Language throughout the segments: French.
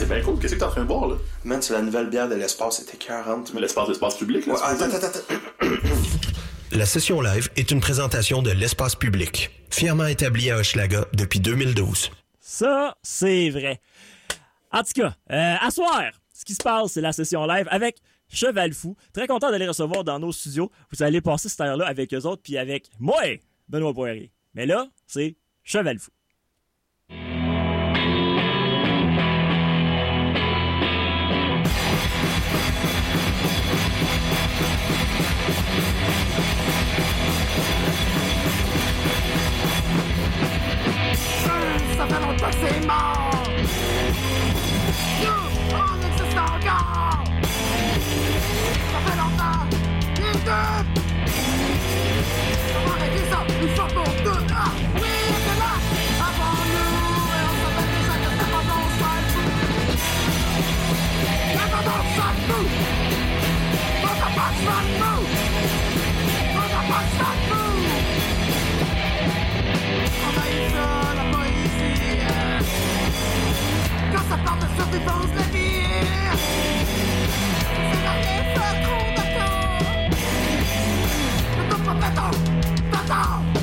c'est bien cool. Qu'est-ce que t'es en train de boire, là? Man, c'est la nouvelle bière de l'espace. C'était 40. Mais l'espace, l'espace public, là? Attends, attends. La session live est une présentation de l'espace public, fièrement établie à Hochelaga depuis 2012. Ça, c'est vrai. En tout cas, euh, à soir, ce qui se passe, c'est la session live avec Cheval Fou. Très content de les recevoir dans nos studios. Vous allez passer cette heure-là avec eux autres, puis avec moi, Benoît Poirier. Mais là, c'est Cheval Fou. Those that be down.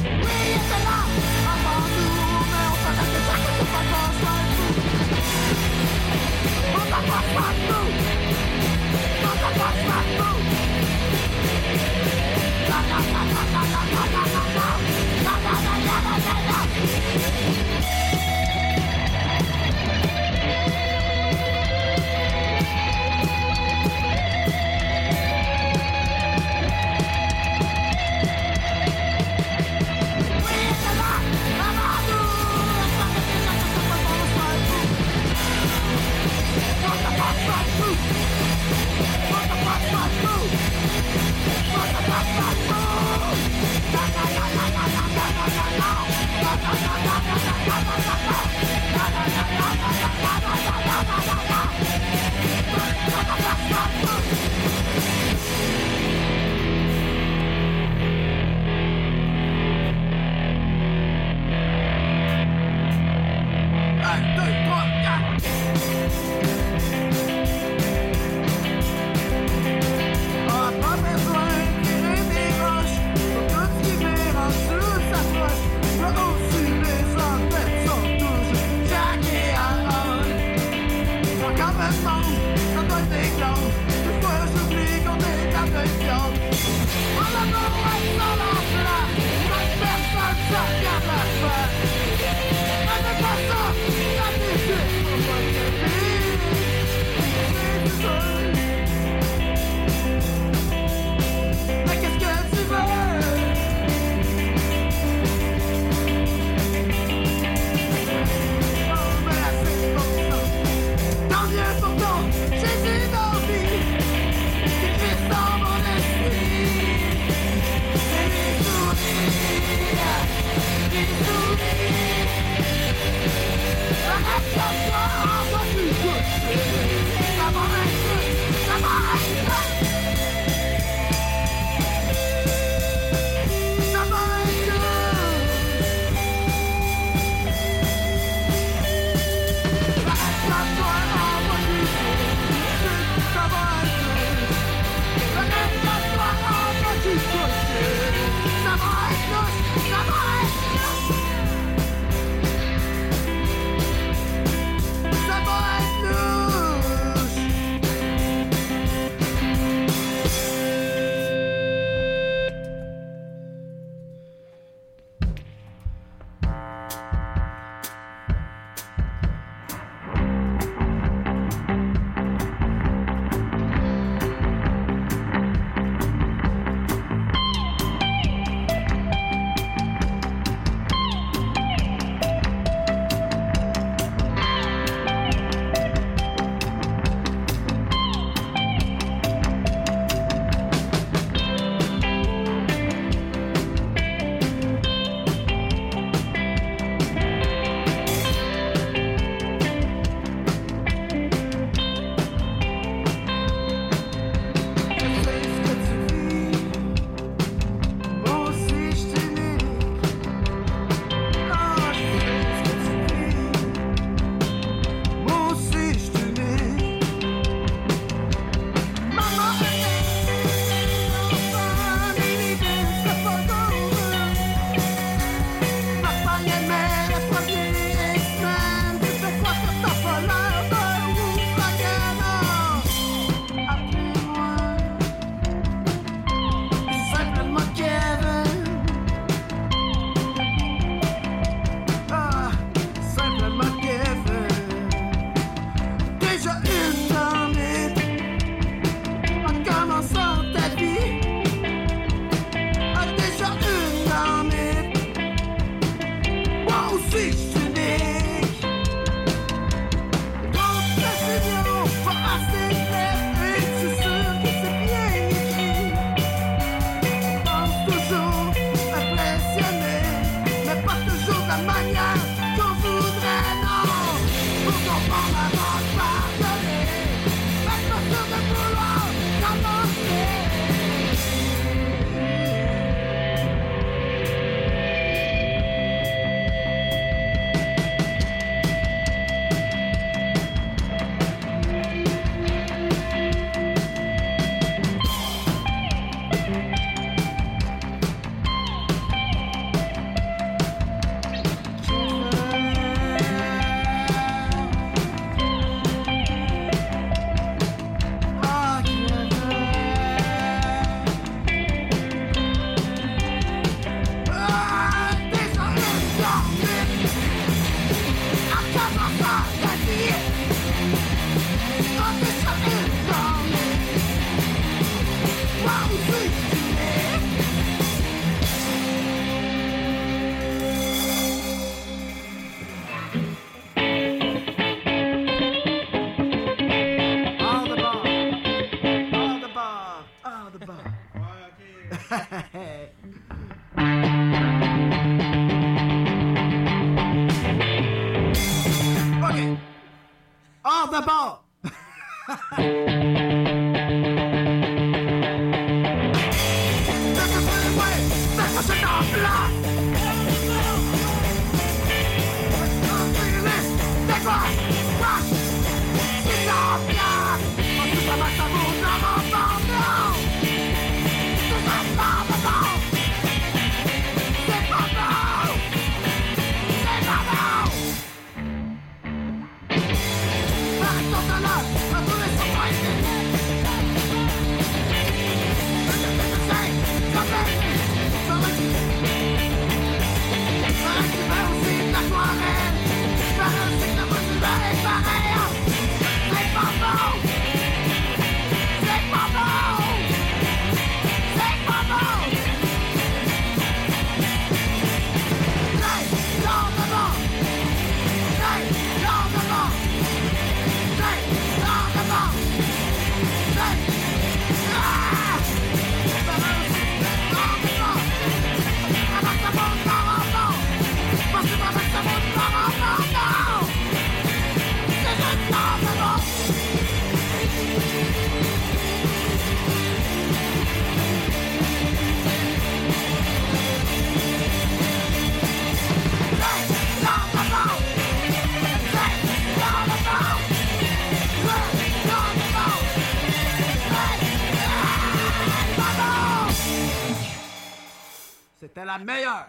Meilleure.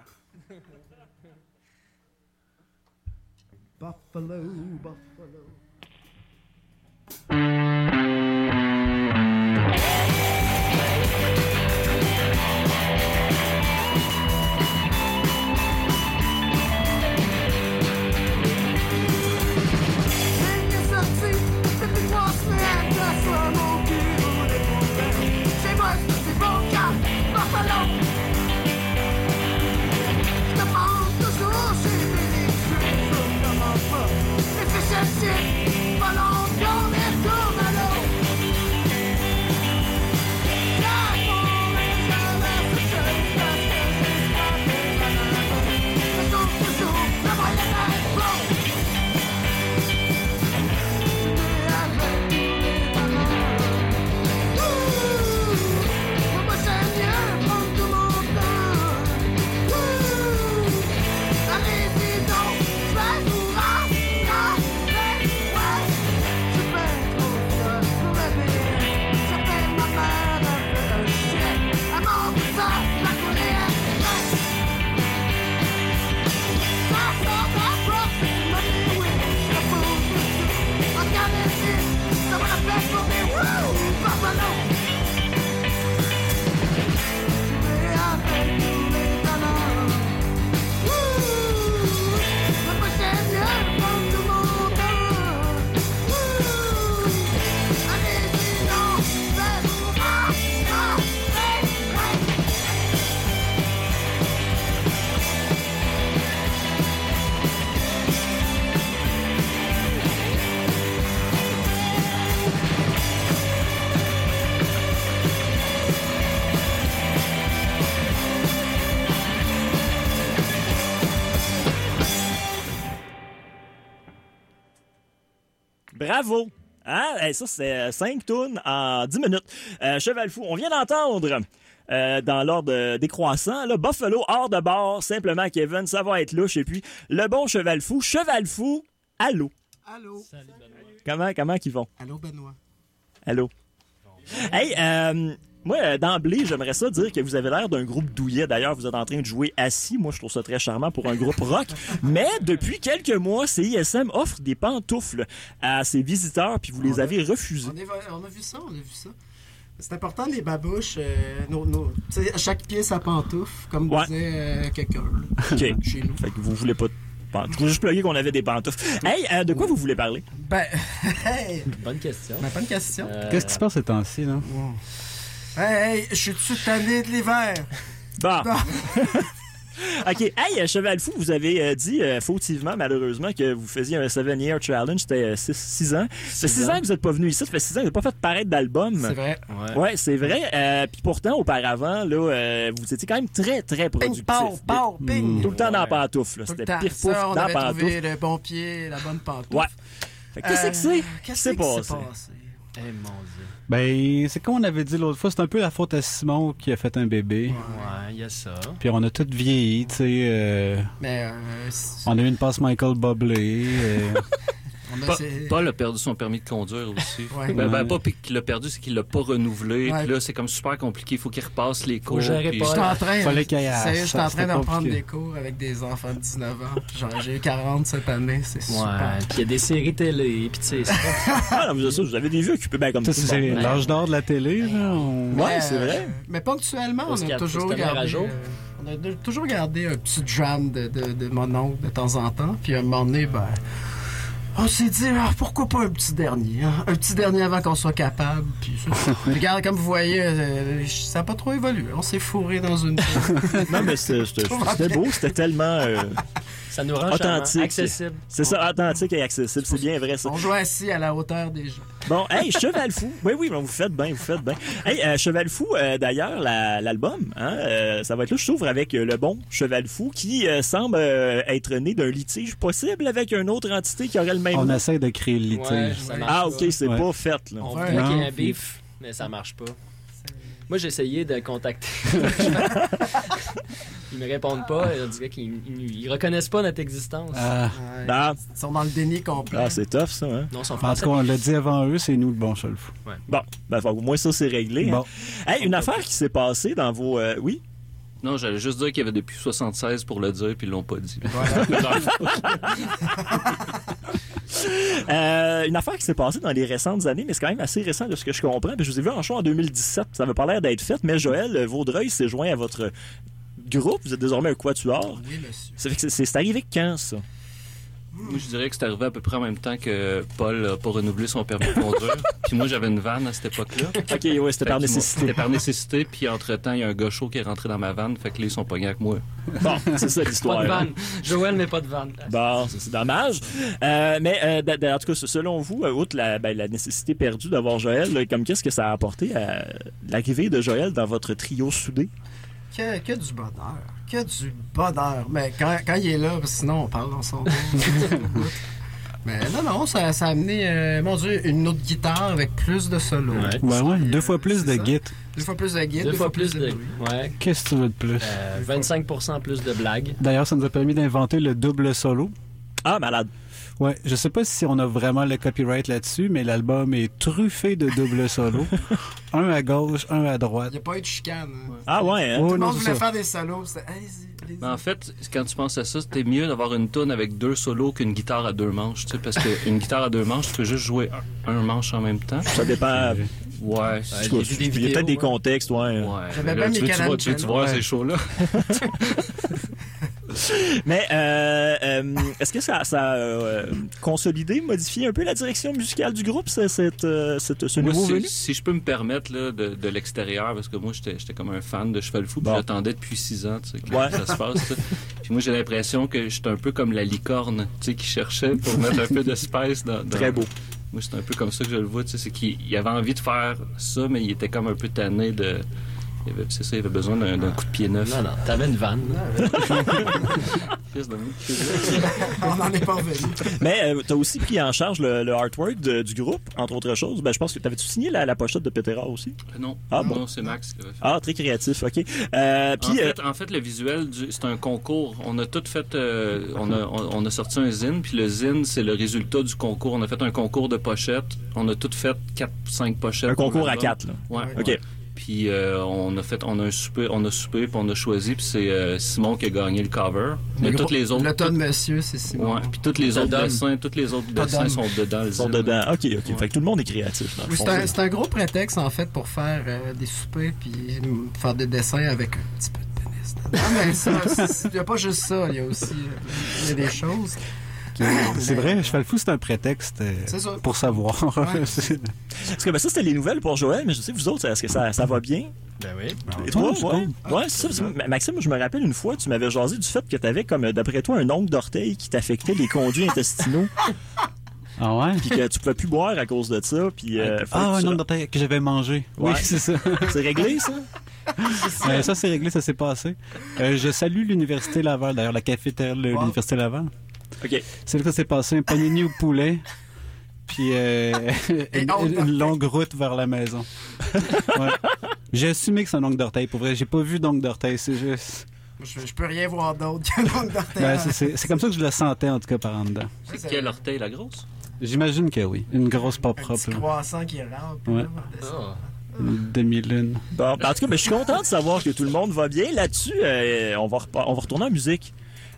Bravo! Hein? Ça, c'est 5 tonnes en 10 minutes. Euh, Cheval Fou, on vient d'entendre euh, dans l'ordre euh, décroissant, là, Buffalo hors de bord, simplement Kevin, ça va être louche. Et puis, le bon Cheval Fou, Cheval Fou, allô? Allô? Comment, comment qu'ils vont? Allô, Benoît? Allô? Hey, euh, moi, euh, d'emblée, j'aimerais ça dire que vous avez l'air d'un groupe douillet. D'ailleurs, vous êtes en train de jouer assis. Moi, je trouve ça très charmant pour un groupe rock. Mais depuis quelques mois, CISM offre des pantoufles à ses visiteurs, puis vous les avez refusées. On, est- on a vu ça, on a vu ça. C'est important, les babouches. euh, nos, à chaque pied, sa pantoufle, comme Ouais. disait euh, quelqu'un chez nous. Fait que vous voulez pas de pantoufles. Je voulais juste plugger qu'on avait des pantoufles. Hey, euh, de quoi vous voulez parler? Ben, hey, Bonne question. ben, une question. Euh, Qu'est-ce qui se passe ces temps-ci, là? Hey, hey, je suis-tu tanné de l'hiver? Bon. Bon. OK. Hey, euh, Cheval Fou, vous avez euh, dit euh, fautivement, malheureusement, que vous faisiez un 7-year challenge. C'était 6 ans. Ça fait 6 ans que vous n'êtes pas venu ici. Ça fait 6 ans que vous n'avez pas fait paraître d'album. C'est vrai. ouais. Ouais, c'est vrai. Euh, Puis pourtant, auparavant, là, euh, vous étiez quand même très, très Ping, productif. pow, pow, ping. Tout le temps dans la pantoufle. là. Tout le C'était temps. pif pouf Ça, on dans la avait pantoufle. trouvé le bon pied, la bonne pantoufle. Ouais. Qu'est-ce que c'est? Qu'est-ce qui s'est passé? passé? Eh mon dieu. Ben, c'est comme on avait dit l'autre fois, c'est un peu la faute à Simon qui a fait un bébé. Ouais, il y a ça. Puis on a tous vieilli, tu sais. euh, Mais euh, on a eu une passe Michael Bublé. euh, Pa- Paul a perdu son permis de conduire aussi. Ouais. Ben, ben, pas puis qu'il l'a perdu, c'est qu'il l'a pas renouvelé. Ouais. Puis là, c'est comme super compliqué. Il faut qu'il repasse les cours. gérer puis- Paul. Je suis en train, Fallait qu'il je suis en train d'en prendre des cours avec des enfants de 19 ans. J'ai eu 40 cette année, c'est super. Ouais, puis il y a des séries télé, puis tu sais, Ah, non, vous avez ça, vous avez des vieux occupés bien comme Ça, c'est l'âge d'or de la télé, on- Ouais, c'est euh, vrai. Mais ponctuellement, Faut on a toujours faut gardé. euh, on a toujours gardé un petit drame de, de, de mon oncle de temps en temps. Puis à un moment donné, ben. On s'est dit, ah, pourquoi pas un petit dernier? hein? Un petit dernier avant qu'on soit capable. Puis, ça. Regarde, comme vous voyez, euh, ça n'a pas trop évolué. On s'est fourré dans une. Non, mais c'était beau, c'était tellement. euh, ça nous rend Authentique. accessible. c'est ça, authentique et accessible. C'est bien vrai, ça. on joue assis à la hauteur des gens. Bon, hey, Cheval Fou. Oui, oui, mais vous faites bien, vous faites bien. Hey, euh, Cheval Fou, euh, d'ailleurs, la- l'album, hein, euh, ça va être là, je s'ouvre avec le bon Cheval Fou qui euh, semble euh, être né d'un litige possible avec une autre entité qui aurait le même On nom. essaie de créer le Ouais, litige. ça Ah, ok, c'est Ouais. pas fait, là. On voudrait qu'il y ait Non, un beef, mais ça marche pas. Moi, j'ai essayé de contacter. ils me répondent pas. On dirait qu'ils ils- ils reconnaissent pas notre existence. Ah, Ouais. Ah, Ils sont dans le déni complet. ah, c'est tough, ça, hein? non, ils sont en tout français. cas, on l'a dit avant eux, c'est nous le bon seul fou. Bon, ben, au moins ça, c'est réglé. hein. Bon. Hey, une affaire qui s'est passée dans vos... euh, oui? Non, j'allais juste dire qu'il y avait depuis 76 pour le dire, puis ils l'ont pas dit. Euh, une affaire qui s'est passée dans les récentes années, mais c'est quand même assez récent de ce que je comprends. Puis je vous ai vu en show en 2017. Ça avait pas l'air d'être fait, mais Joël Vaudreuil s'est joint à votre groupe. Vous êtes désormais un quatuor. Oui, monsieur. Ça fait que c'est- arrivé quand, ça? Moi, je dirais que c'est arrivé à peu près en même temps que Paul a pas renouvelé son permis de conduire. puis moi, j'avais une vanne à cette époque-là. OK, ouais, c'était par nécessité. C'était par nécessité, puis entre-temps, il y a un gars chaud qui est rentré dans ma vanne, fait que là, ils sont pognés avec moi. Bon, c'est ça Pas l'histoire. de hein. vanne. Joël, mais pas de vanne. Bon, c'est dommage. Euh, mais euh, d- d- en tout cas, selon vous, euh, outre la, ben, la nécessité perdue d'avoir Joël, là, comme qu'est-ce que ça a apporté à l'arrivée de Joël dans votre trio soudé? Que, que du bonheur. Que du bonheur. Mais quand, quand il est là, sinon on parle ensemble. Mais non, non, ça, ça a amené, euh, mon Dieu, une autre guitare avec plus de solo. Ouais. Ouais, ouais, deux fois plus de git. Deux fois plus de guide, Deux fois plus de. bruit. Ouais. Qu'est-ce que tu veux de plus? Euh, 25% plus de blagues. D'ailleurs, ça nous a permis d'inventer le double solo. Ah, malade. Ouais, je sais pas si on a vraiment le copyright là-dessus, mais l'album est truffé de double solo. un à gauche, un à Il droite. n'y a pas eu de chicane. hein. Ah ouais, hein? Oh Tout le non, monde voulait ça. faire des solos. C'était, allez-y, allez-y. Mais en fait, quand tu penses à ça, c'était mieux d'avoir une tonne avec deux solos qu'une guitare à deux manches, tu sais, parce qu'une guitare à deux manches, tu peux juste jouer un, un manche en même temps. Ça dépend. Ouais. Il y a peut-être des ouais. contextes, ouais. Ouais. J'avais Là, même tu veux, tu vois, tu veux- tu vois Ouais. ces shows-là? Mais euh, euh, est-ce que ça, ça a euh, consolidé, modifié un peu la direction musicale du groupe, ce, cette, cette- ce Moi, nouveau si, venu? si je peux me permettre là, de, de l'extérieur, parce que moi, j'étais comme un fan de Cheval Fou, Bon. j'attendais depuis six ans tu sais, que Ouais. ça se passe. Puis moi, j'ai l'impression que j'étais un peu comme la licorne tu sais, qui cherchait pour mettre un peu de spice dans, dans- Très beau. Moi, c'est un peu comme ça que je le vois. tu sais, C'est qu'il il avait envie de faire ça, mais il était comme un peu tanné de, Il avait- C'est ça, il avait besoin d'un d'un coup de pied neuf. Non, non, t'avais une vanne. Fils de- On n'en est pas revenu. Mais euh, t'as aussi pris en charge le, le artwork de- du groupe, entre autres choses. Ben, je pense que t'avais-tu signé la, la pochette de Petera aussi? Non, Ah, bon. non c'est Max qui avait fait. Ah, très créatif, ok. Euh, En puis, euh, fait, en fait, le visuel, du- c'est un concours. On a tout fait. euh, on, a, on, on a sorti un zine, puis le zine, c'est le résultat du concours. On a fait un concours de pochettes. On a tout fait 4-5 pochettes. un pour concours à l'album. quatre, là. Ouais. Ok. ouais. Puis euh, on a fait, on a un souper, on a soupé, puis on a choisi, puis c'est euh, Simon qui a gagné le cover. Mais Le toutes gros- les autres. Le tas de toutes- monsieur, c'est Simon. Ouais, puis tous les autres dessins, tous les autres dessins sont dedans. Ils sont dedans. Ok, ok. Fait que tout le monde est créatif. Oui, c'est un, gros prétexte, en fait, pour faire euh, des soupers puis faire des dessins avec un petit peu de dedans. Non, mais ça, il n'y a pas juste ça, il y a aussi il y a des choses. C'est vrai, Cheval Fou, c'est un prétexte euh, ça. pour savoir. Ouais. Parce que ben, ça, c'était les nouvelles pour Joël, mais je sais, vous autres, est-ce que ça, ça va bien? Ben oui. Et toi, ouais. cool. Ouais, c'est ça. Maxime, je me rappelle une fois, tu m'avais jasé du fait que t'avais, comme, euh, d'après toi, un ongle d'orteil qui t'affectait les conduits intestinaux, Ah ouais? puis que tu pouvais plus boire à cause de ça, puis... euh, ah, un tu- nombre de taille que j'avais mangé. Ouais. Oui, c'est ça. C'est réglé, ça? Euh, ça, c'est réglé, ça s'est passé. Euh, je salue l'Université Laval, d'ailleurs, la cafétéria de Wow. l'Université Laval. OK. C'est là que ça s'est passé, un panini au poulet, puis euh, une, longue route vers la maison. Ouais. J'ai assumé que c'est un ongle d'orteil. Pour vrai, j'ai pas vu d'ongle d'orteil. C'est juste. Je, je peux rien voir d'autre qu'un ongle d'orteil. C'est- c'est c'est comme ça que je le sentais, en tout cas, par en dedans. C'est quel orteil, la grosse? J'imagine que oui. Une grosse pas Un propre. petit là. croissant qui rampe. Ouais. Ah. Une demi-lune. Bon, en tout cas, ben, je suis content de savoir que tout le monde va bien. Là-dessus, euh, on, va on va retourner en musique.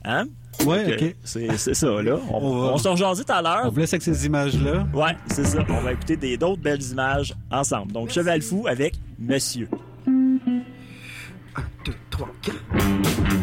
Hein? Ouais, Donc, ok. euh, C'est c'est ça, là. On, On va- on se rejasait tout à On l'heure. vous laisse avec ces images-là. Ouais, c'est ça. On va écouter des- d'autres belles images ensemble. Donc, Cheval Fou avec Monsieur. 2, 3, 4. J'ai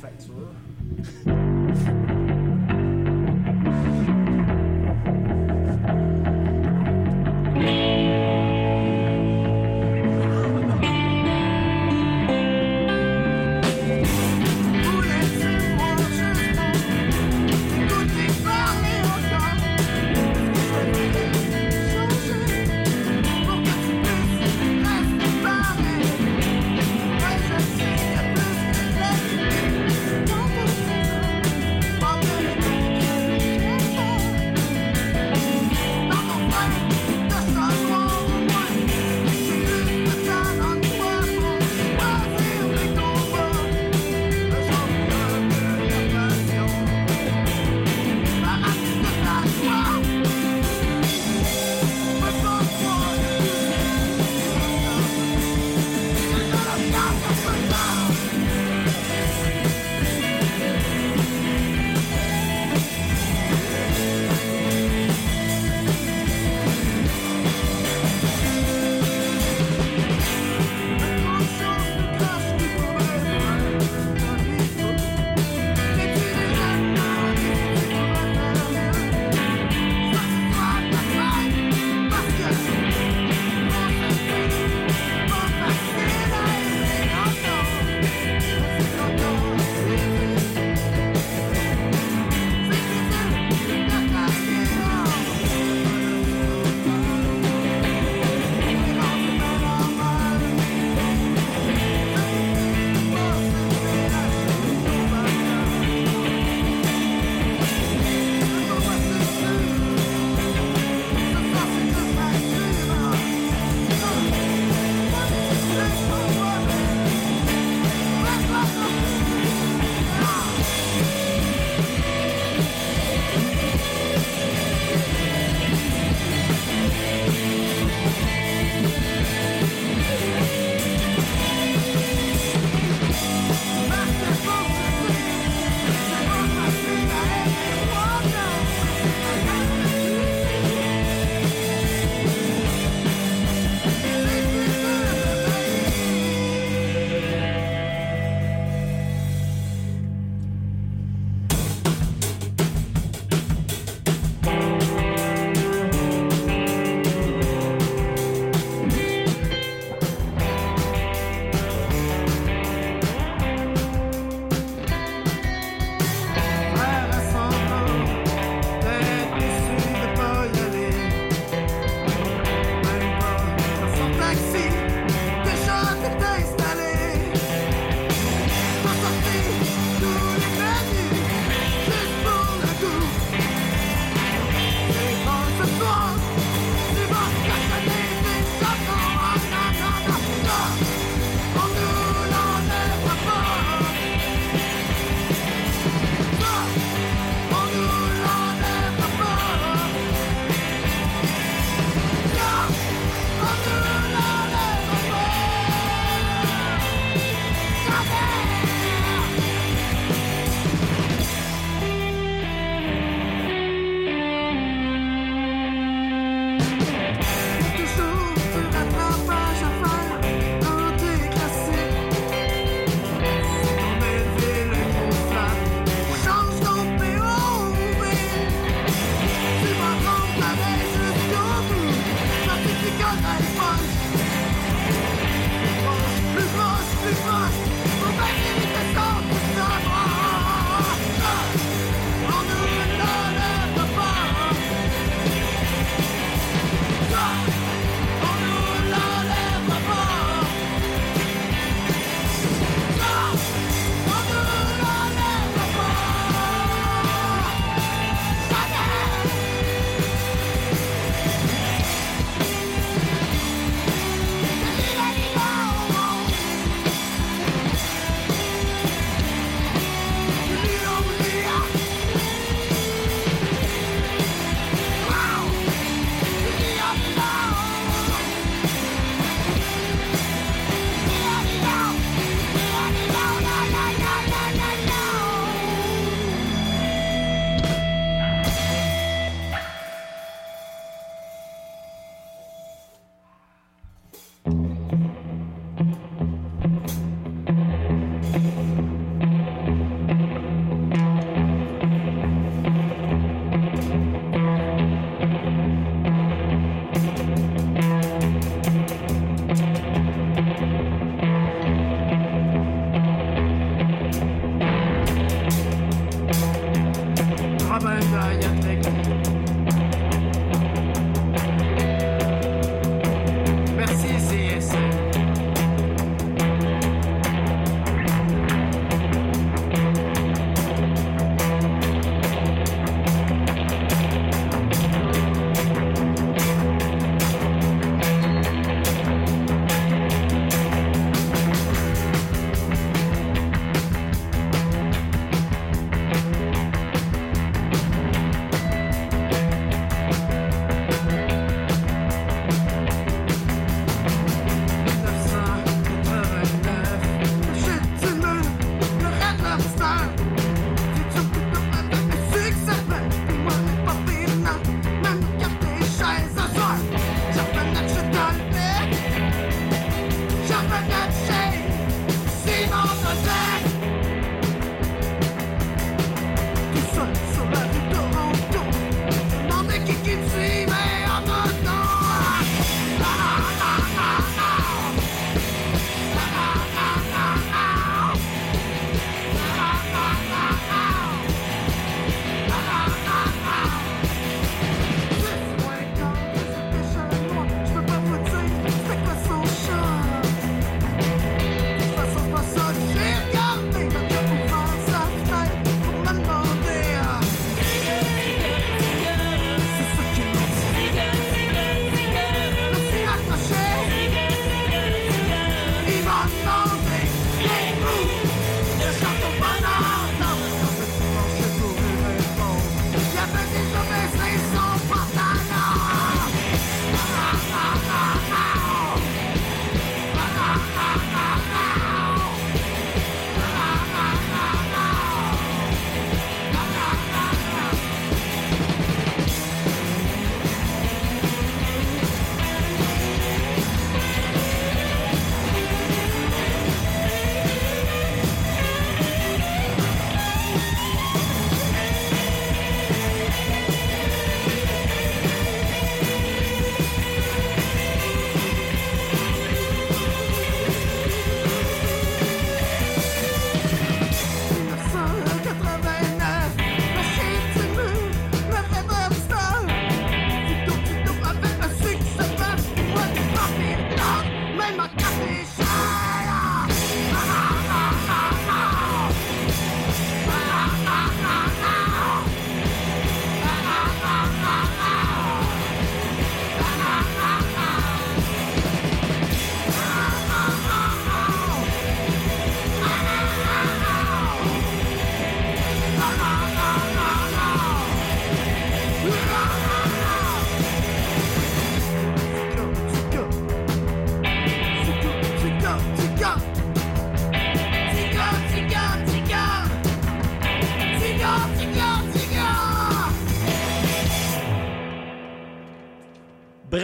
facture.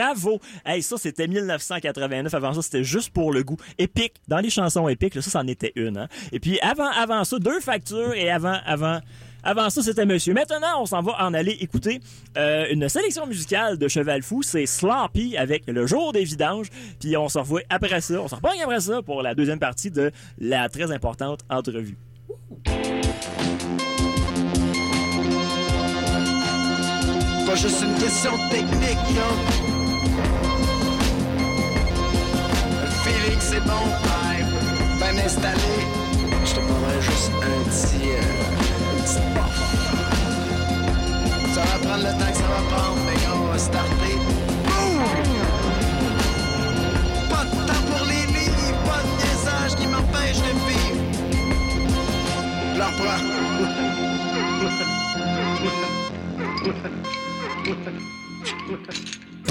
Bravo! Hey, ça, c'était 1989. Avant ça, c'était juste pour le goût. Épique. Dans les chansons épiques, ça, c'en était une. Hein? Et puis, avant, avant ça, deux factures. Et avant, avant... Avant ça, c'était Monsieur. Maintenant, on s'en va en aller écouter euh, une sélection musicale de Cheval Fou. C'est Sloppy avec Le Jour des Vidanges. Puis on se revoit après ça. On se reprend après ça pour la deuxième partie de la très importante entrevue. Le feeling c'est bon, vibe, bien installé. Je te prendrais juste un petit, euh, une petite puff. Ça va prendre le temps que ça va prendre, mais on va starter.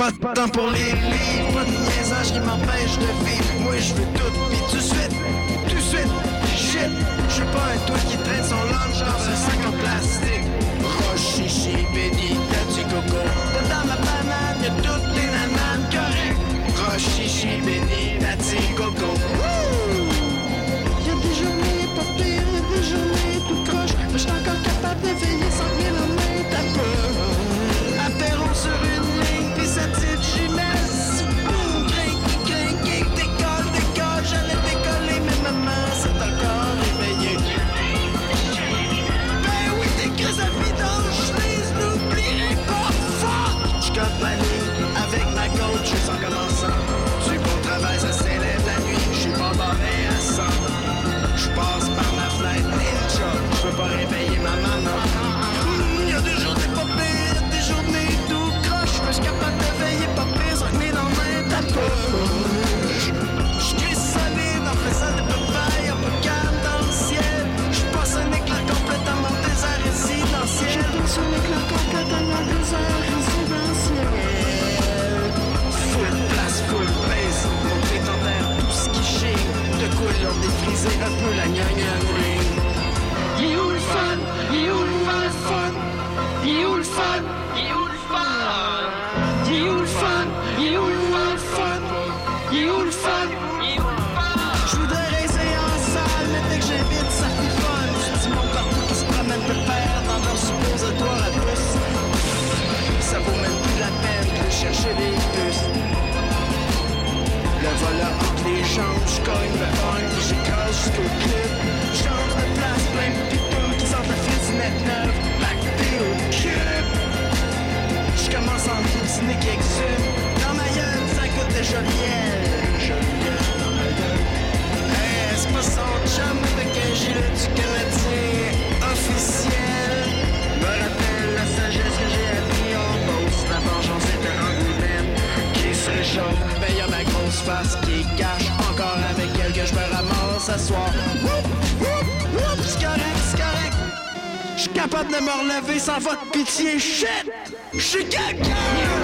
Pas de temps pour les livres, pas de niaisage qui m'empêche de vivre. Moi je veux tout, pis tout de suite, tout de suite, shit. Je suis pas un toi qui traîne son lunch dans un sac en plastique. Roche, chichi, béni, du coco? Dans ma banane, y'a toutes les nananes correctes. Roche, chichi, béni, du coco? Y'a des journées pas pires, y'a des journées tout croche. Mais j'suis encore capable de veiller sans rien en main, t'as peur. Apéro sur un peu la gnagna ring. Il est où le fun? Il est où le fun? Il est où le fun? Il est où le fun? Il est où le fun? Il est où le fun? Il est en salle, mais dès que j'invite, ça fait fun. Je dis mon partout qui se promène de père dans leur suppositoire à puce. Ça vaut même plus la peine de chercher des puces. Le volant entre les jambes, je cogne le puis j'écrase jusqu'au clip. Change de place, plein de pitous qui sentent la frisonnette neuve. Pacté au cube. Je commence en poutiner qui exhume. Dans ma gueule, ça coûte déjà miel. Face qui cache encore avec elle que je me ramasse. Whoop, whoop, whoop, c'est correct, c'est correct. J'suis capable de me relever sans votre pitié, shit! J'suis quelqu'un!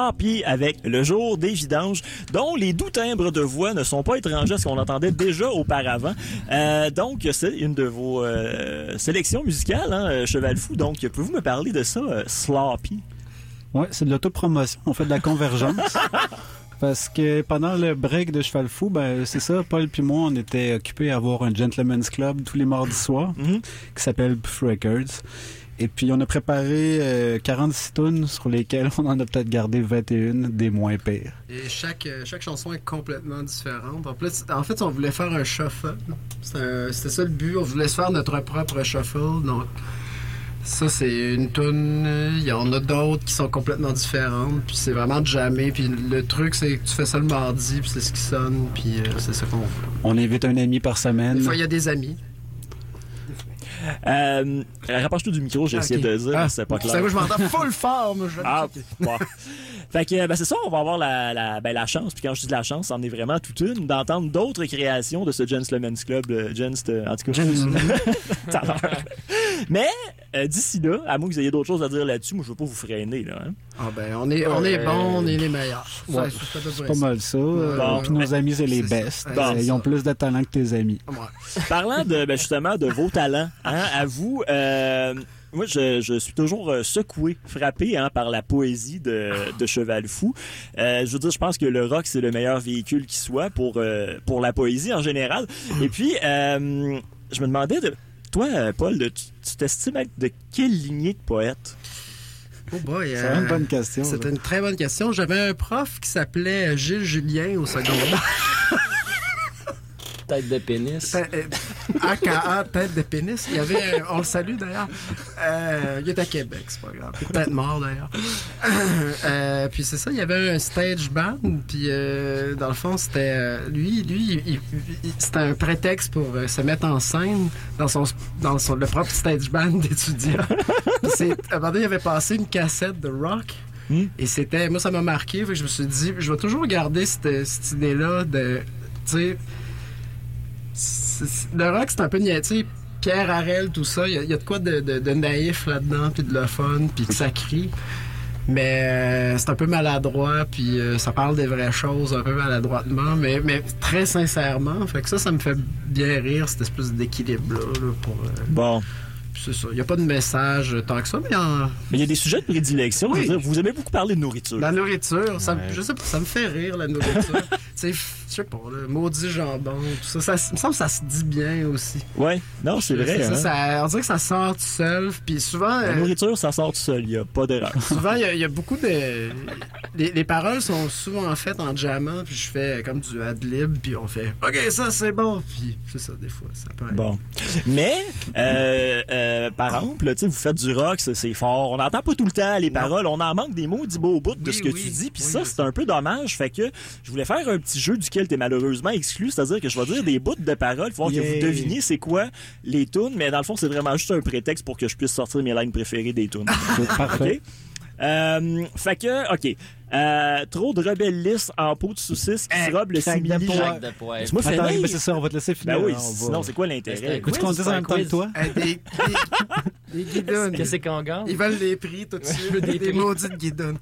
Sloppy avec Le jour des vidanges, dont les doux timbres de voix ne sont pas étrangers à ce qu'on entendait déjà auparavant. Euh, donc, c'est une de vos euh, sélections musicales, hein, euh, Cheval Fou. Donc, pouvez-vous me parler de ça, euh, Sloppy? Ouais, c'est de l'autopromotion. On fait de la convergence. Parce que pendant le break de Cheval Fou, ben, c'est ça, Paul puis moi, on était occupés à avoir un gentleman's club tous les mardis soirs Mhm. qui s'appelle Records. Et puis, on a préparé euh, 46 tunes sur lesquelles on en a peut-être gardé 21 des moins pires. Et chaque, euh, chaque chanson est complètement différente. En, plus, en fait, on voulait faire un shuffle. C'était ça le but. On voulait se faire notre propre shuffle. Donc, ça, c'est une tune. Il y en a d'autres qui sont complètement différentes. Puis c'est vraiment de jamais. Puis le truc, c'est que tu fais ça le mardi. Puis c'est ce qui sonne. Puis euh, c'est ça qu'on fait. On invite un ami par semaine. Des fois, il y a des amis. Euh, Rapproche-toi du micro, j'ai essayé Ok. de dire, Ah, c'est pas C'est clair. moi, je m'entends full fort. moi, je- Ah, bon. Fait que, ben, c'est ça, on va avoir la, la, ben, la chance, puis quand je dis la chance, c'en est vraiment toute une, d'entendre d'autres créations de ce Gentleman's Club, euh, Gens, euh, en tout cas. Tout à l'heure. Mais, euh, d'ici là, à moins que vous ayez d'autres choses à dire là-dessus, moi, je veux pas vous freiner, là. hein. Ah ben, on est, on est bon, on est les meilleurs. Ouais, c'est Pas mal ça. Euh, Bon. Puis nos amis, c'est les best. Bon. Ils ont plus de talent que tes amis. Ouais. Parlant de, ben, justement de vos talents, hein, à vous, euh, moi, je, je suis toujours euh, secoué, frappé hein, par la poésie de, de Cheval Fou. Euh, je veux dire, je pense que le rock, c'est le meilleur véhicule qui soit pour, euh, pour la poésie en général. Et puis, euh, je me demandais, de, toi, Paul, de- tu t'estimes être de quelle lignée de poète? Oh boy, C'est euh, une bonne question. C'est là. une très bonne question. J'avais un prof qui s'appelait Gilles Julien au secondaire. Tête de pénis. Tête- euh, AKA tête de pénis. Il y avait, un- on le salue d'ailleurs. Euh, il est à Québec, c'est pas grave. Il est peut-être mort d'ailleurs. Euh, puis c'est ça, il y avait un stage band. Puis euh, dans le fond, c'était euh, lui, lui, il- il- il- c'était un prétexte pour euh, se mettre en scène dans son, dans son le propre stage band d'étudiants. À un moment donné, il avait passé une cassette de rock. Hmm? Et c'était, moi, ça m'a marqué. Fait que je me suis dit, je vais toujours garder cette, cette idée-là de, tu sais, le rock, c'est un peu niais, tu sais, Pierre Harel, tout ça, il y, a- il y a de quoi de, de- de naïf là-dedans, puis de le fun, puis que ça crie. Mais euh, c'est un peu maladroit, puis euh, ça parle des vraies choses un peu maladroitement, mais, mais très sincèrement. Fait que ça, ça me fait bien rire, cette espèce d'équilibre-là. là, pour, euh, Bon. c'est ça. Il n'y a pas de message tant que ça, mais en- Mais il y a des sujets de prédilection. Je veux Oui. dire, vous aimez beaucoup parler de nourriture. la nourriture, ça, Ouais. je sais pas, ça me fait rire, la nourriture. je sais pas, le maudit jambon, tout ça, il me semble que ça se dit bien aussi. Ouais, non, c'est vrai. hein. ça- on dirait que ça sort tout seul, puis souvent... La euh, nourriture, ça sort tout seul, il n'y a pas d'erreur. Souvent, il y, a- il y a beaucoup de. Les, les paroles sont souvent faites en jammant, puis je fais comme du ad-lib, puis on fait OK, ça c'est bon, puis c'est ça, des fois, ça peut être. Bon. Mais, euh, euh, par exemple, vous faites du rock, c'est- fort. On n'entend pas tout le temps les paroles. On en manque des mots du beau bout de Oui, ce que oui. tu dis. Puis Oui, ça, c'est un peu dommage. Fait que je voulais faire un petit jeu duquel tu es malheureusement exclu. C'est-à-dire que je vais dire des bouts de paroles. Il faut que Yeah. vous deviniez c'est quoi les tunes. Mais dans le fond, c'est vraiment juste un prétexte pour que je puisse sortir mes lignes préférées des tunes. Parfait. OK? Euh, fait que, OK. Euh, trop de rebelles lisses en peau de saucisse qui Eh, se robe le simili. Tu m'as fait mais c'est ça, on va te laisser finir. Ben oui, là, on va- sinon c'est quoi l'intérêt? Veux-tu qu'on dise en même temps que toi? Euh, des, des, des guidons. Qu'est-ce qu'on gagne? Ils veulent les prix tout de suite. des, maudites guidons.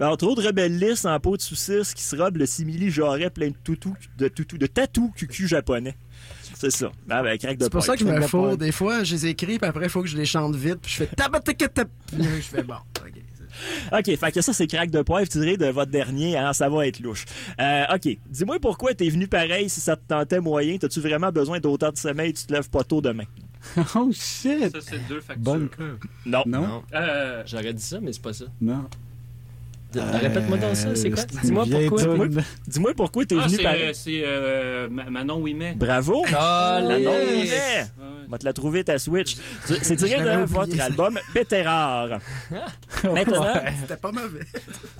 Alors, trop de rebelles lisses en peau de saucisse qui se robe le simili jarret plein de toutou, de toutou, de tatou cucu japonais. C'est ça. Ah ben, craque de C'est pour ça que je me fous. Des fois, je les écris, puis après, il faut que je les chante vite, puis je fais tabatakatap. Je fais bon. OK. OK, fait que ça, c'est craque de poivre tiré de votre dernier, hein, ça va être louche. Euh, OK, dis-moi pourquoi t'es venu pareil si ça te tentait moyen. T'as-tu vraiment besoin d'autant de sommeil, tu te lèves pas tôt demain? Oh shit! Ça, c'est deux factures. Bonne Non. Non? Non? Euh, J'aurais dit ça, mais c'est pas ça. Non. Répète-moi donc ça, c'est quoi? Euh, Dis-moi pourquoi. toune. Dis-moi pourquoi t'es ah, venu c'est pareil. euh, c'est, euh, Ma- Manon Ouimet. Bravo! Ah, La les- non Ouais, ouais. On va te la trouver ta Switch. C'est tiré de oublié, votre ça. album Pétérard. Maintenant, C'était pas mauvais.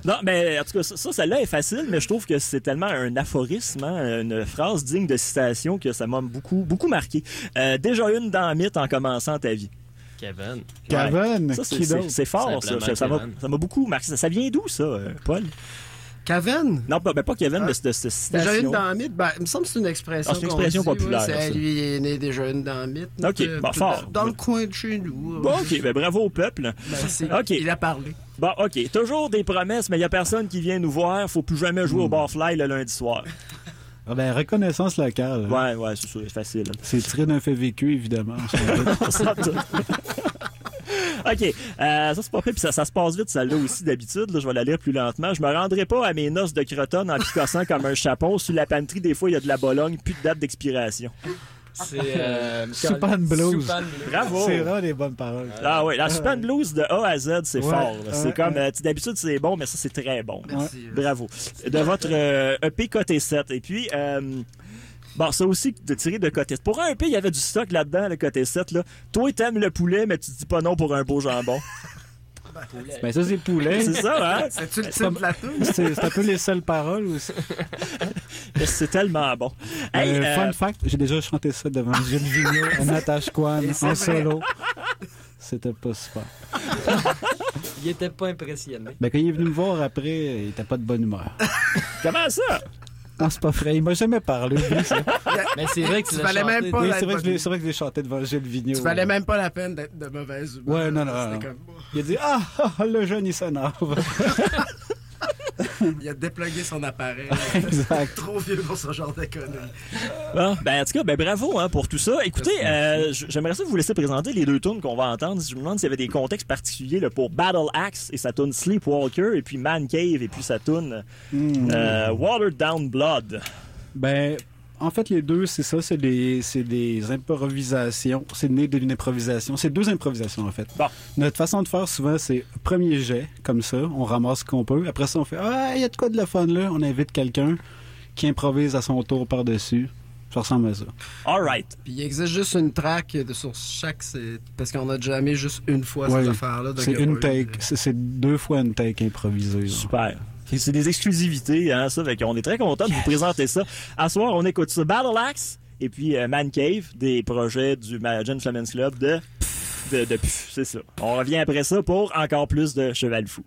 Non, mais en tout cas, ça, ça, celle-là est facile, mais je trouve que c'est tellement un aphorisme, hein, une phrase digne de citation que ça m'a beaucoup, beaucoup marqué. Euh, déjà une dans le mythe en commençant ta vie. Kevin. Kevin, Ça, c'est- fort, ça. Ça- Ça m'a Kevin. ça m'a beaucoup marqué. Ça, ça vient d'où, ça, euh, Paul? Caven? Non, pas, ben, pas Kevin, Ah. mais de cette citation. Déjà une dans le mythe, ben, il me semble que c'est une expression. Ah, c'est une qu'on expression dit, populaire, ouais, c'est- ça. lui est né déjà une dans le mythe. Ok, euh, bon, dans- fort. Dans le coin de chez nous. Bon, OK, ben, bravo au peuple. Ben, c'est- Ok. Il a parlé. Bon, OK. Toujours des promesses, mais il n'y a personne qui vient nous voir. Faut plus jamais jouer Hmm. au barfly le lundi soir. Ah ben, reconnaissance locale. Ouais, ouais, c'est sûr, c'est facile. C'est tiré d'un fait vécu, évidemment. OK. Euh, ça, c'est pas pire. Puis ça, ça se passe vite, celle-là aussi, d'habitude. Là, je vais la lire plus lentement. Je me rendrai pas à mes noces de crotonne en picossant comme un chapon. Sur la panterie, des fois, il y a de la bologne, plus de date d'expiration. C'est. Euh, Blues. Bravo! C'est vraiment des bonnes paroles. Ah oui, la Super Blues de A à Z, c'est Ouais, fort. C'est ouais, comme, euh, d'habitude, c'est bon, mais ça, c'est très bon. Merci. Bravo. De votre euh, EP côté 7. Et puis, euh, bon, ça aussi, de tirer de côté. Pour un EP, il y avait du stock là-dedans, le côté 7. Là. Toi, t'aimes le poulet, mais tu dis pas non pour un beau jambon. Ben, ça, c'est poulet. c'est ça, hein? C'est-tu le titre de la? C'est un peu les seules paroles aussi. C'est tellement bon. Hey, Euh, euh, Fun fact, j'ai déjà chanté ça devant Gilles Vigneault, Natasha Kwan, Et c'est en solo. C'était pas super. Il était pas impressionné. Ben, quand il est venu me voir après, il était pas de bonne humeur. comment ça? Non, c'est pas vrai. Il m'a jamais parlé. lui, ça. Mais c'est vrai que tu valais même pas Oui, la- c'est vrai que je l'ai- c'est vrai que je l'ai chanté devant Gilles Vigneault. Tu valais même pas la peine d'être de mauvaise humeur. Ouais, non, non, non. C'était comme- Il a dit Ah, ah, le jeune, il s'énerve. Il a déplugué son appareil. exact. Trop vieux pour ce genre de conneries. Bon, ben, en tout cas, ben, bravo hein, pour tout ça. Écoutez, euh, j'aimerais ça vous laisser présenter les deux tunes qu'on va entendre. Je me demande s'il y avait des contextes particuliers là, pour Battle Axe et sa tune Sleepwalker, et puis Man Cave et puis sa tune euh, Watered Down Blood. Ben, en fait, les deux, c'est ça, c'est des, c'est des improvisations. C'est né d'une improvisation. C'est deux improvisations, en fait. Bon. Notre façon de faire, souvent, c'est premier jet, comme ça. On ramasse ce qu'on peut. Après ça, on fait Ah, il y a de quoi de la fun là? On invite quelqu'un qui improvise à son tour par-dessus. Ça ressemble à ça. All right. Puis il existe juste une track de- sur chaque. Parce qu'on a jamais juste une fois Ouais. ces affaires-là. donc C'est une take. C'est, c'est deux fois une take improvisée. Super. C'est des exclusivités, hein, ça. Fait qu'on est très content de vous présenter ça. À soir, on écoute ça. Battle Axe et puis euh, Man Cave, des projets du Gen Flamens Club de. de, de c'est ça. On revient après ça pour encore plus de Cheval Fou.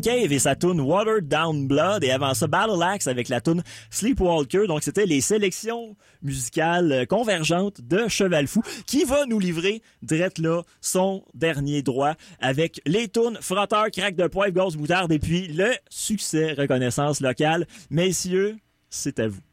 Cave et sa tune Watered Down Blood et avant ça Battle Axe avec la tune Sleepwalker. Donc c'était les sélections musicales euh, convergentes de Cheval Fou qui va nous livrer drette là son dernier droit avec les tunes Frotteur, Crack de poivre, Gaz Moutarde et puis le succès reconnaissance locale. Messieurs, c'est à vous.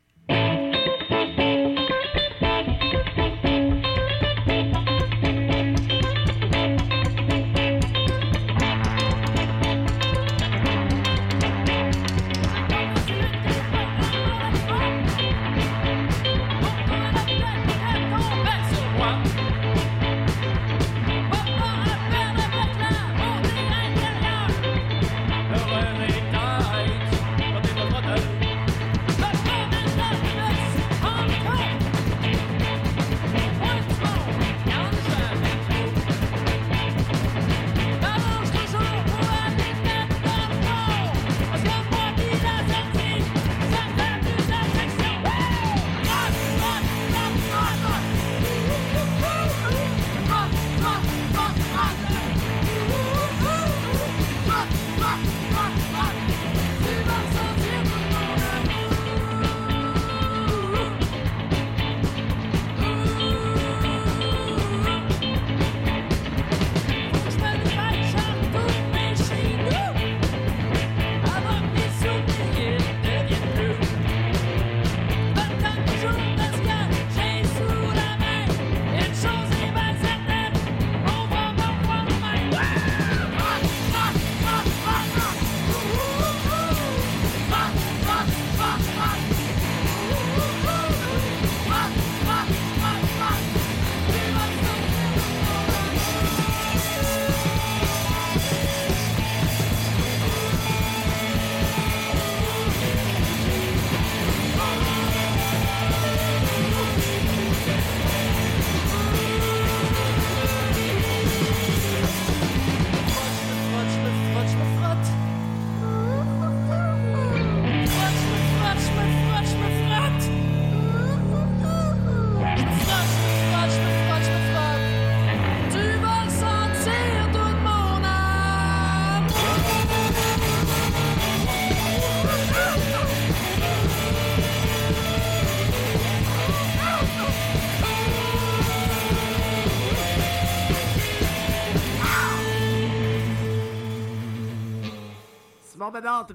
Bon bédard, tout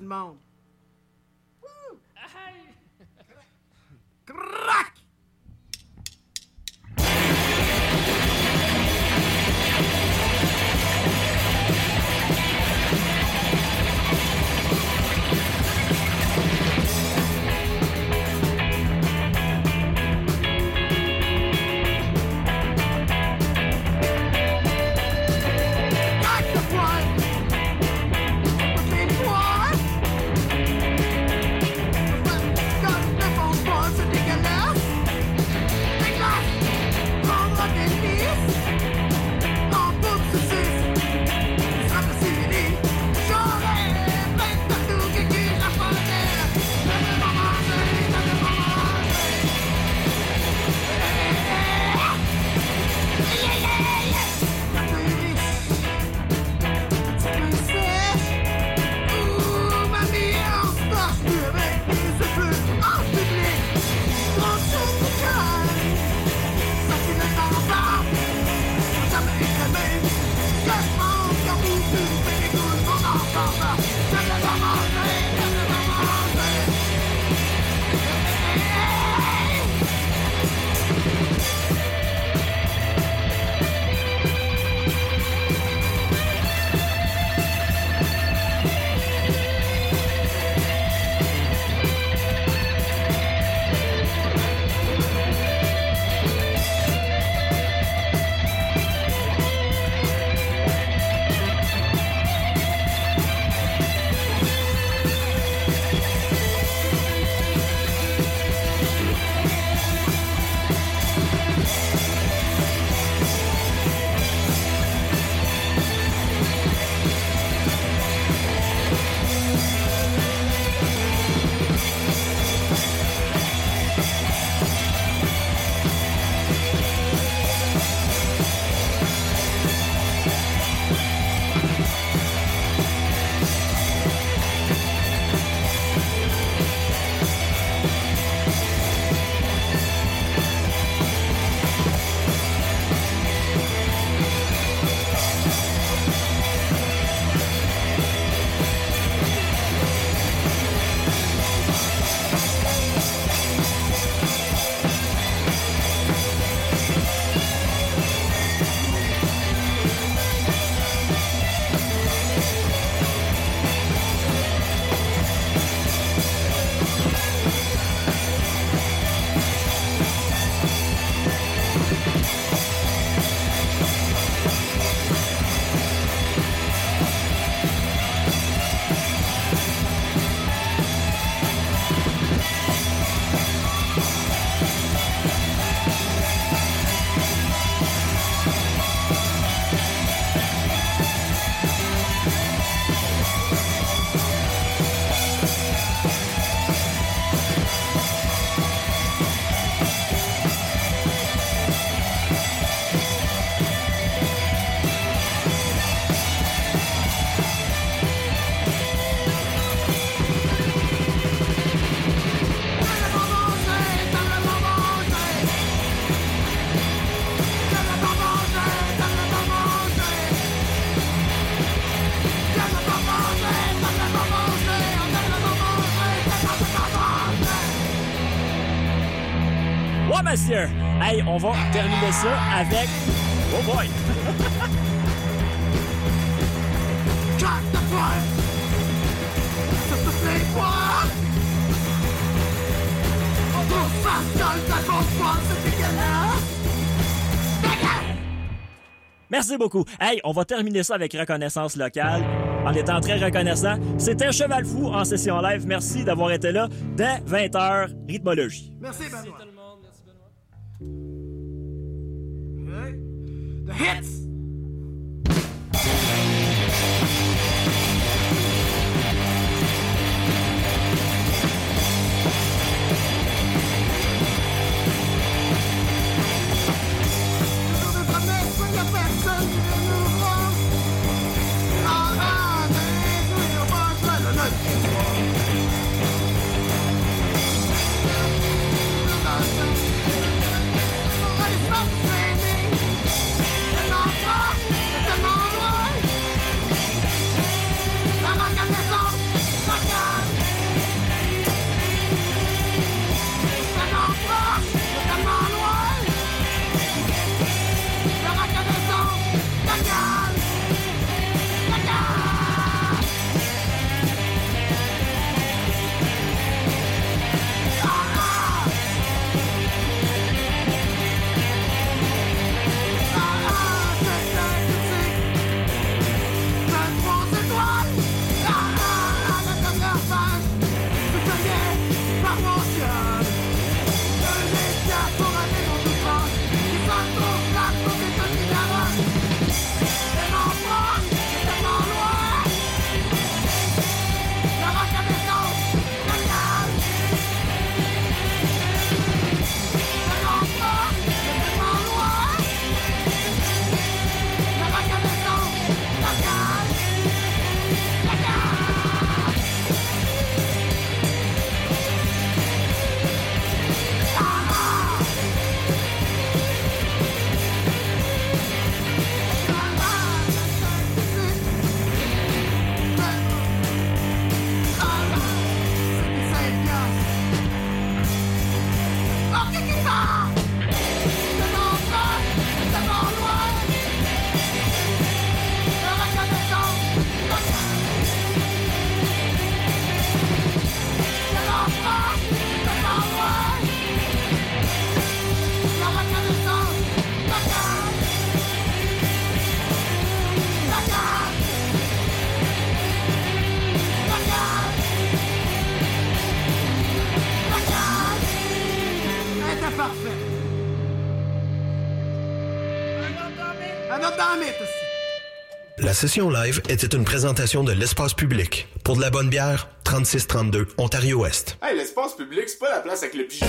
Hey, on va terminer ça avec. Oh boy! Cut the! On trouve facial ta confiance, c'est dégueulasse! Merci beaucoup. Hey, on va terminer ça avec reconnaissance locale. En étant très reconnaissant, c'était Cheval Fou en session live. Merci d'avoir été là dès 20h, rythmologie. Merci, Benoît. The hits! Session live était une présentation de l'espace public. Pour de la bonne bière, 3632 Ontario-Ouest. Hey, l'espace public, c'est pas la place avec le pigeon.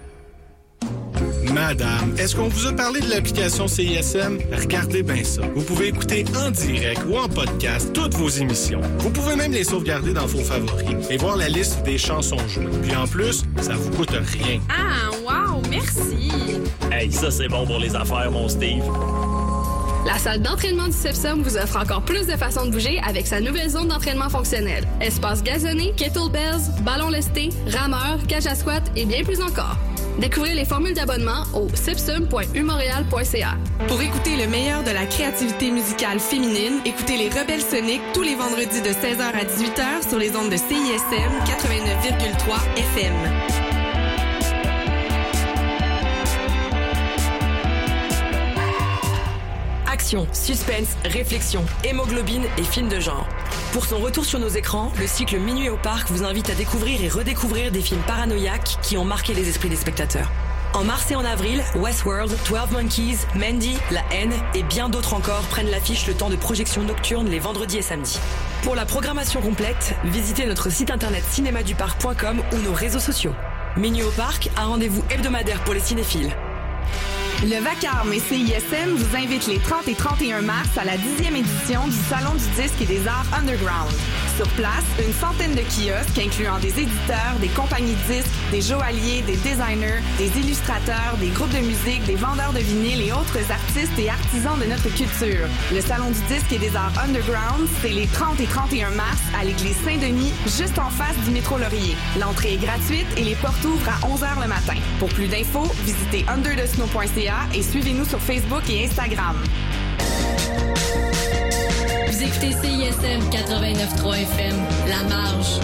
Madame, est-ce qu'on vous a parlé de l'application CISM? Regardez bien ça. Vous pouvez écouter en direct ou en podcast toutes vos émissions. Vous pouvez même les sauvegarder dans vos favoris et voir la liste des chansons jouées. Puis en plus, ça vous coûte rien. Ah, wow, merci. Hey, ça c'est bon pour les affaires, mon Steve. La salle d'entraînement du Sepsum vous offre encore plus de façons de bouger avec sa nouvelle zone d'entraînement fonctionnelle. Espace gazonné, kettlebells, ballon lesté, rameur, cage à squat et bien plus encore. Découvrez les formules d'abonnement au sepsum.umontréal.ca. Pour écouter le meilleur de la créativité musicale féminine, écoutez les Rebelles Soniques tous les vendredis de 16h à 18h sur les ondes de CISM 89,3 FM. Action, suspense, réflexion, hémoglobine et films de genre. Pour son retour sur nos écrans, le cycle Minuit au parc vous invite à découvrir et redécouvrir des films paranoïaques qui ont marqué les esprits des spectateurs. En mars et en avril, Westworld, 12 Monkeys, Mandy, La haine et bien d'autres encore prennent l'affiche le temps de projection nocturne les vendredis et samedis. Pour la programmation complète, visitez notre site internet cinémaduparc.com ou nos réseaux sociaux. Minuit au parc, un rendez-vous hebdomadaire pour les cinéphiles. Le Vacarme et CISM vous invitent les 30 et 31 mars à la 10e édition du Salon du disque et des arts underground. Sur place, une centaine de kiosques incluant des éditeurs, des compagnies de disques, des joailliers, des designers, des illustrateurs, des groupes de musique, des vendeurs de vinyle et autres artistes et artisans de notre culture. Le Salon du disque et des arts underground, c'est les 30 et 31 mars à l'église Saint-Denis, juste en face du métro Laurier. L'entrée est gratuite et les portes ouvrent à 11h le matin. Pour plus d'infos, visitez underthesnow.ca et suivez-nous sur Facebook et Instagram. Vous écoutez CISM 89.3 FM, La Marge.